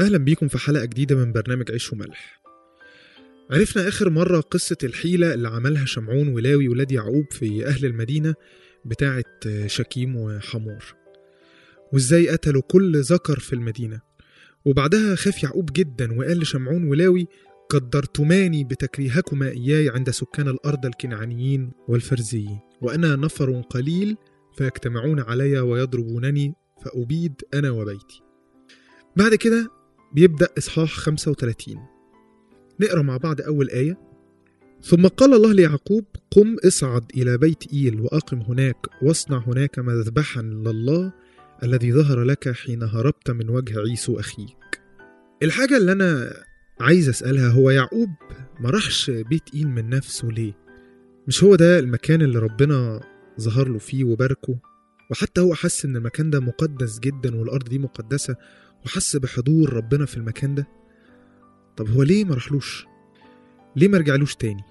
أهلا بيكم في حلقة جديدة من برنامج عيش وملح. عرفنا آخر مرة قصة الحيلة اللي عملها شمعون ولاوي ولاد يعقوب في أهل المدينة بتاعة شكيم وحمور. وإزاي قتلوا كل ذكر في المدينة. وبعدها خاف يعقوب جدا وقال لشمعون ولاوي قدرتماني بتكريهكما إياي عند سكان الأرض الكنعانيين والفرزيين. وأنا نفر قليل فيجتمعون علي ويضربونني فأبيد أنا وبيتي. بعد كده بيبدأ إصحاح 35 نقرأ مع بعض أول آية. ثم قال الله ليعقوب قم اصعد إلى بيت إيل وأقم هناك واصنع هناك مذبحا لله الذي ظهر لك حين هربت من وجه عيسو أخيك. الحاجة اللي أنا عايز أسألها هو يعقوب ما راحش بيت إيل من نفسه ليه؟ مش هو ده المكان اللي ربنا ظهر له فيه وباركه؟ وحتى هو حس إن المكان ده مقدس جدا والأرض دي مقدسة وحس بحضور ربنا في المكان ده. طب هو ليه ما راحلوش؟ ليه ما رجعلوش تاني؟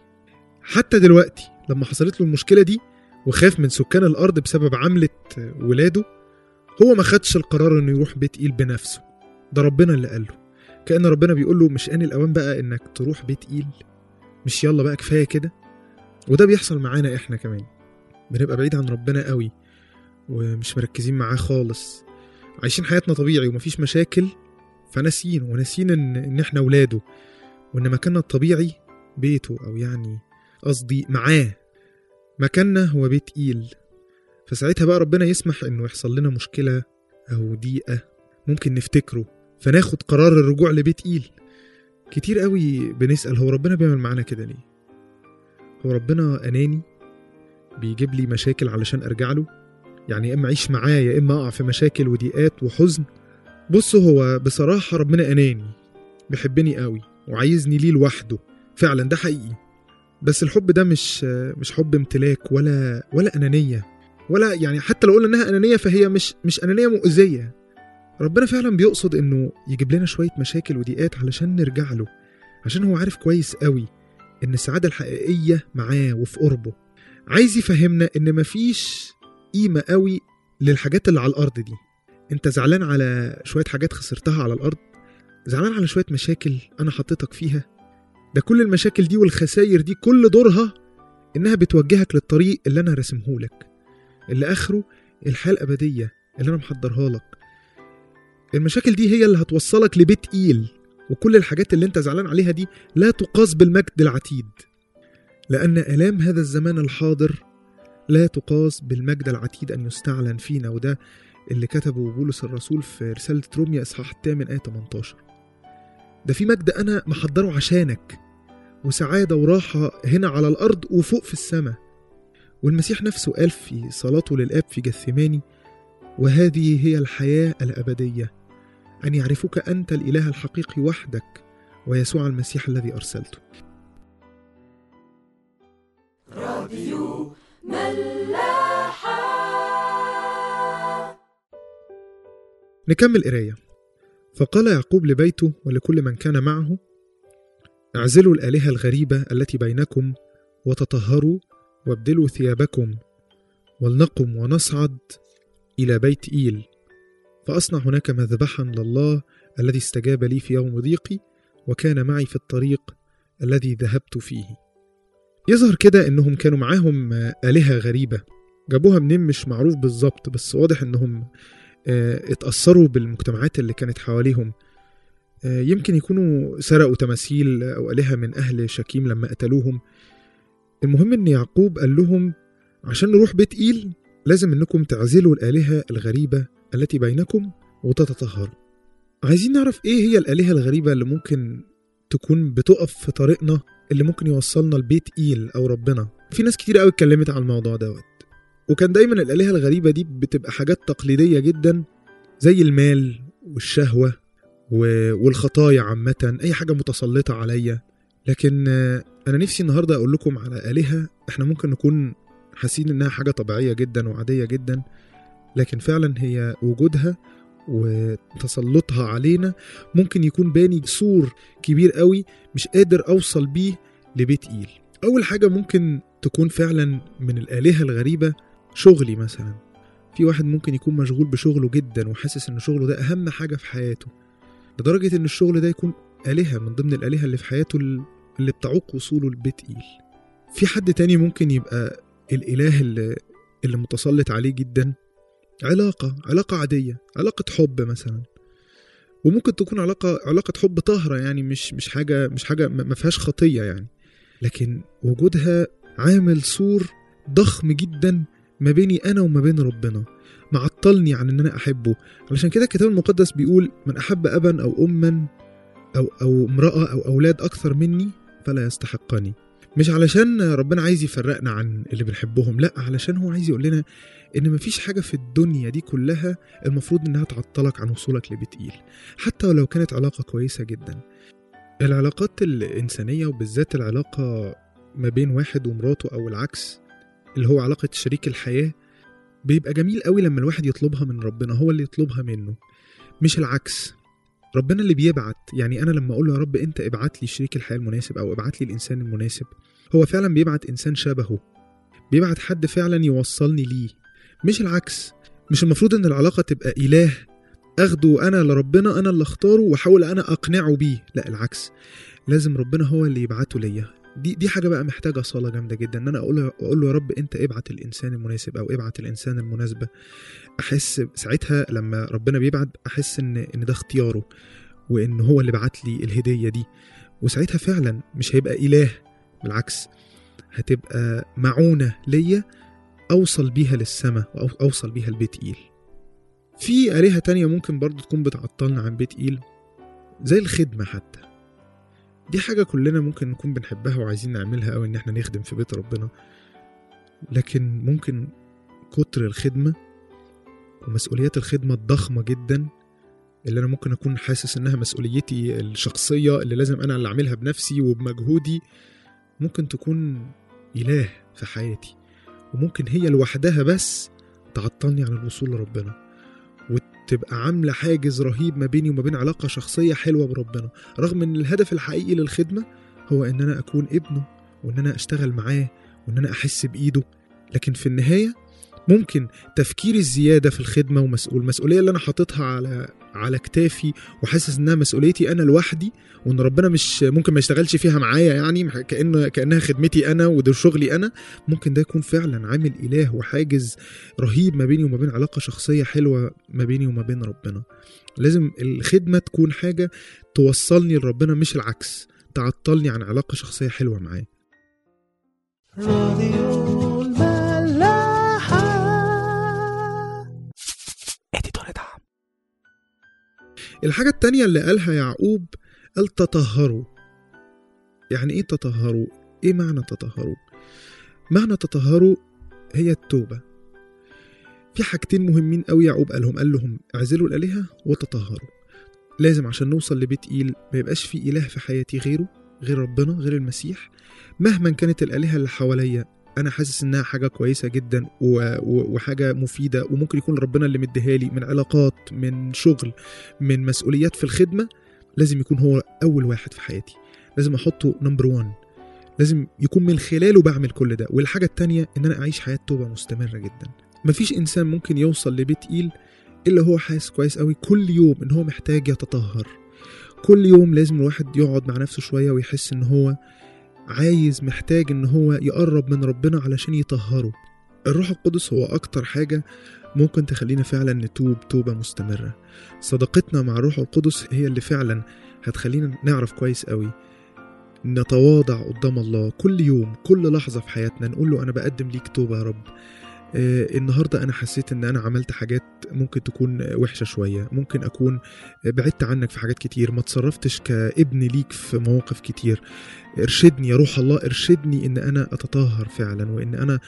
حتى دلوقتي لما حصلت له المشكلة دي وخاف من سكان الأرض بسبب عملة ولاده هو ما خدش القرار إنه يروح بيت إيل بنفسه. ده ربنا اللي قال له كأن ربنا بيقول له مش ان الأوان بقى إنك تروح بيت إيل. مش يلا بقى كفاية كده. وده بيحصل معانا إحنا كمان. بنبقى بعيد عن ربنا قوي. ومش مركزين معاه خالص. عايشين حياتنا طبيعي ومفيش مشاكل فناسيين وناسيين ان إن إحنا ولاده. وإن مكاننا الطبيعي بيته أو يعني قصدي معاه. مكاننا هو بيت إيل. فساعتها بقى ربنا يسمح إنه يحصل لنا مشكلة أو ضيقة ممكن نفتكره. فناخد قرار الرجوع لبيت إيل. كتير قوي بنسأل هو ربنا بيعمل معانا كده ليه؟ هو ربنا أناني بيجيب لي مشاكل علشان أرجع له؟ يعني إما أعيش معاه يا إما أقع في مشاكل وضيقات وحزن. بصوا هو بصراحة ربنا أناني بيحبني قوي وعايزني ليه لوحده. فعلا ده حقيقي. بس الحب ده مش مش حب امتلاك ولا ولا أنانية. ولا يعني حتى لو قلنا إنها أنانية فهي مش مش أنانية مؤذية. ربنا فعلا بيقصد إنه يجيب لنا شوية مشاكل وضيقات علشان نرجع له عشان هو عارف كويس قوي إن السعادة الحقيقية معاه وفي قربه. عايز يفهمنا إن مفيش قيمة قوي للحاجات اللي على الأرض دي. أنت زعلان على شوية حاجات خسرتها على الأرض؟ زعلان على شوية مشاكل أنا حطيتك فيها؟ ده كل المشاكل دي والخساير دي كل دورها إنها بتوجهك للطريق اللي أنا راسمهولك اللي آخره الحياة الأبدية اللي أنا محضرها لك. المشاكل دي هي اللي هتوصلك لبيت إيل وكل الحاجات اللي أنت زعلان عليها دي لا تقاس بالمجد العتيد. لأن آلام هذا الزمان الحاضر لا تقاس بالمجد العتيد أن يستعلن فينا. وده اللي كتبه بولس الرسول في رسالة روميا إصحاح الثامن آية 18 ده في مجد أنا محضره عشانك وسعادة وراحة هنا على الأرض وفوق في السماء. والمسيح نفسه قال في صلاته للآب في جثماني وهذه هي الحياة الأبدية أن يعرفك أنت الإله الحقيقي وحدك ويسوع المسيح الذي أرسلته. راديو ملاحة. نكمل قراية. فقال يعقوب لبيته ولكل من كان معه اعزلوا الآلهة الغريبة التي بينكم وتطهروا وابدلوا ثيابكم ولنقم ونصعد إلى بيت إيل. فأصنع هناك مذبحا لله الذي استجاب لي في يوم ضيقي وكان معي في الطريق الذي ذهبت فيه. يظهر كده إنهم كانوا معاهم آلهة غريبة. جابوها منين؟ مش معروف بالظبط بس واضح إنهم اتأثروا بالمجتمعات اللي كانت حواليهم. يمكن يكونوا سرقوا تماثيل أو آلهة من أهل شكيم لما قتلوهم. المهم إن يعقوب قال لهم عشان نروح بيت إيل لازم إنكم تعزلوا الآلهة الغريبة التي بينكم وتتطهروا عايزين نعرف إيه هي الآلهة الغريبة اللي ممكن تكون بتقف في طريقنا اللي ممكن يوصلنا لبيت إيل أو ربنا. في ناس كتير قوي اتكلمت عن الموضوع دوت. وكان دايما الآلهة الغريبة دي بتبقى حاجات تقليدية جدا زي المال والشهوة والخطايا عامة أي حاجة متسلطة عليا. لكن أنا نفسي النهاردة أقول لكم على آلهة إحنا ممكن نكون حاسين إنها حاجة طبيعية جدا وعادية جدا لكن فعلا هي وجودها وتسلطها علينا ممكن يكون باني سور كبير قوي مش قادر أوصل بيه لبيت إيل. أول حاجة ممكن تكون فعلا من الآلهة الغريبة شغلي مثلا. في واحد ممكن يكون مشغول بشغله جدا وحاسس إن شغله ده أهم حاجة في حياته. لدرجة إن الشغل ده يكون آلهة من ضمن الآلهة اللي في حياته ال- اللي بتعوق وصوله لبيت إيل. في حد تاني ممكن يبقى الإله اللي, اللي متسلط عليه جدا؟ علاقة علاقة عادية علاقة حب مثلا. وممكن تكون علاقة علاقة حب طاهرة يعني مش مش حاجة مش حاجة ما فيهاش خطية يعني. لكن وجودها عامل سور ضخم جدا ما بيني أنا وما بين ربنا. معطلني عن إن أنا أحبه. علشان كده الكتاب المقدس بيقول من أحب أبا أو أما أو أو امرأة أو أولاد أكثر مني فلا يستحقني. مش علشان ربنا عايز يفرقنا عن اللي بنحبهم لا علشان هو عايز يقول لنا إن مفيش حاجة في الدنيا دي كلها المفروض إنها تعطلك عن وصولك لبيت إيل حتى ولو كانت علاقة كويسة جدا. العلاقات الإنسانية وبالذات العلاقة ما بين واحد ومراته أو العكس اللي هو علاقة شريك الحياة بيبقى جميل قوي لما الواحد يطلبها من ربنا هو اللي يطلبها منه مش العكس. ربنا اللي بيبعت يعني أنا لما أقول له يا رب أنت ابعت لي شريك الحياة المناسب أو ابعت لي الإنسان المناسب هو فعلا بيبعت إنسان شبهه بيبعت حد فعلا يوصلني ليه؟ مش العكس مش المفروض إن العلاقة تبقى إله أخده أنا لربنا أنا اللي أختاره وأحاول أنا أقنعه بيه لا العكس لازم ربنا هو اللي يبعته ليا. دي دي حاجة بقى محتاجة صلاة جامدة جدا إن أنا أقول أقول له يا رب أنت ابعت الإنسان المناسب أو ابعت الإنسان المناسبة. أحس ساعتها لما ربنا بيبعت أحس ان إن ده اختياره وإن هو اللي بعت لي الهدية دي. وساعتها فعلا مش هيبقى إله بالعكس هتبقى معونة ليا أوصل بيها للسماء أو أوصل بيها لبيت إيل. في آلهة تانية ممكن برضو تكون بتعطلنا عن بيت إيل زي الخدمة حتى. دي حاجة كلنا ممكن نكون بنحبها وعايزين نعملها أو إن إحنا نخدم في بيت ربنا. لكن ممكن كتر الخدمة ومسؤوليات الخدمة الضخمة جدا اللي أنا ممكن أكون حاسس إنها مسؤوليتي الشخصية اللي لازم أنا اللي أعملها بنفسي وبمجهودي ممكن تكون إله في حياتي. وممكن هي لوحدها بس تعطلني عن الوصول لربنا. وتبقى عاملة حاجز رهيب ما بيني وما بين علاقة شخصية حلوة بربنا. رغم إن الهدف الحقيقي للخدمة هو إن أنا أكون ابنه وإن أنا أشتغل معاه وإن أنا أحس بإيده. لكن في النهاية ممكن تفكيري الزيادة في الخدمة ومسؤول المسؤولية اللي أنا حاططها على على كتافي وحاسس إنها مسؤوليتي أنا لوحدي وإن ربنا مش ممكن ما يشتغلش فيها معايا يعني كأن كأنها خدمتي أنا وده شغلي أنا ممكن ده يكون فعلا عامل إله وحاجز رهيب ما بيني وما بين علاقة شخصية حلوة ما بيني وما بين ربنا. لازم الخدمة تكون حاجة توصلني لربنا مش العكس تعطلني عن علاقة شخصية حلوة معاه الحاجة التانية اللي قالها يعقوب قال تطهروا. يعني إيه تطهروا؟ إيه معنى تطهروا؟ معنى تطهروا هي التوبة. في حاجتين مهمين قوي يعقوب قالهم قال لهم اعزلوا الآلهة وتطهروا. لازم عشان نوصل لبيت إيل ما يبقاش في إله في حياتي غيره غير ربنا غير المسيح. مهما كانت الآلهة اللي حواليا أنا حاسس إنها حاجة كويسة جدا و... و... وحاجة مفيدة وممكن يكون ربنا اللي مديها لي من علاقات من شغل من مسؤوليات في الخدمة لازم يكون هو أول واحد في حياتي. لازم أحطه نمبر 1 لازم يكون من خلاله بعمل كل ده. والحاجة التانية إن أنا أعيش حياة توبة مستمرة جدا. مفيش إنسان ممكن يوصل لبيت إيل إلا هو حاسس كويس قوي كل يوم إن هو محتاج يتطهر. كل يوم لازم الواحد يقعد مع نفسه شوية ويحس إن هو عايز محتاج إن هو يقرب من ربنا علشان يطهره. الروح القدس هو أكتر حاجة ممكن تخلينا فعلا نتوب توبة مستمرة. صداقتنا مع الروح القدس هي اللي فعلا هتخلينا نعرف كويس قوي. نتواضع قدام الله كل يوم كل لحظة في حياتنا نقول له أنا بقدم ليك توبة يا رب. آه النهاردة أنا حسيت إن أنا عملت حاجات ممكن تكون وحشة شوية ممكن أكون بعدت عنك في حاجات كتير ما تصرفتش كابن ليك في مواقف كتير. ارشدني يا روح الله ارشدني إن أنا أتطهر فعلا وإن أنا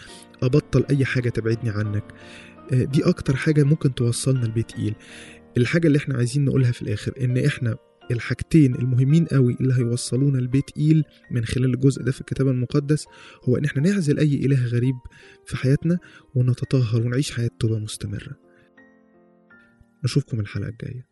أبطل أي حاجة تبعدني عنك. آه دي أكتر حاجة ممكن توصلنا لبيت إيل. الحاجة اللي إحنا عايزين نقولها في الآخر إن إحنا الحاجتين المهمين قوي اللي هيوصلونا لبيت إيل من خلال الجزء ده في الكتاب المقدس هو إن إحنا نعزل أي إله غريب في حياتنا ونتطهر ونعيش حياة توبة مستمرة. نشوفكم الحلقة الجاية.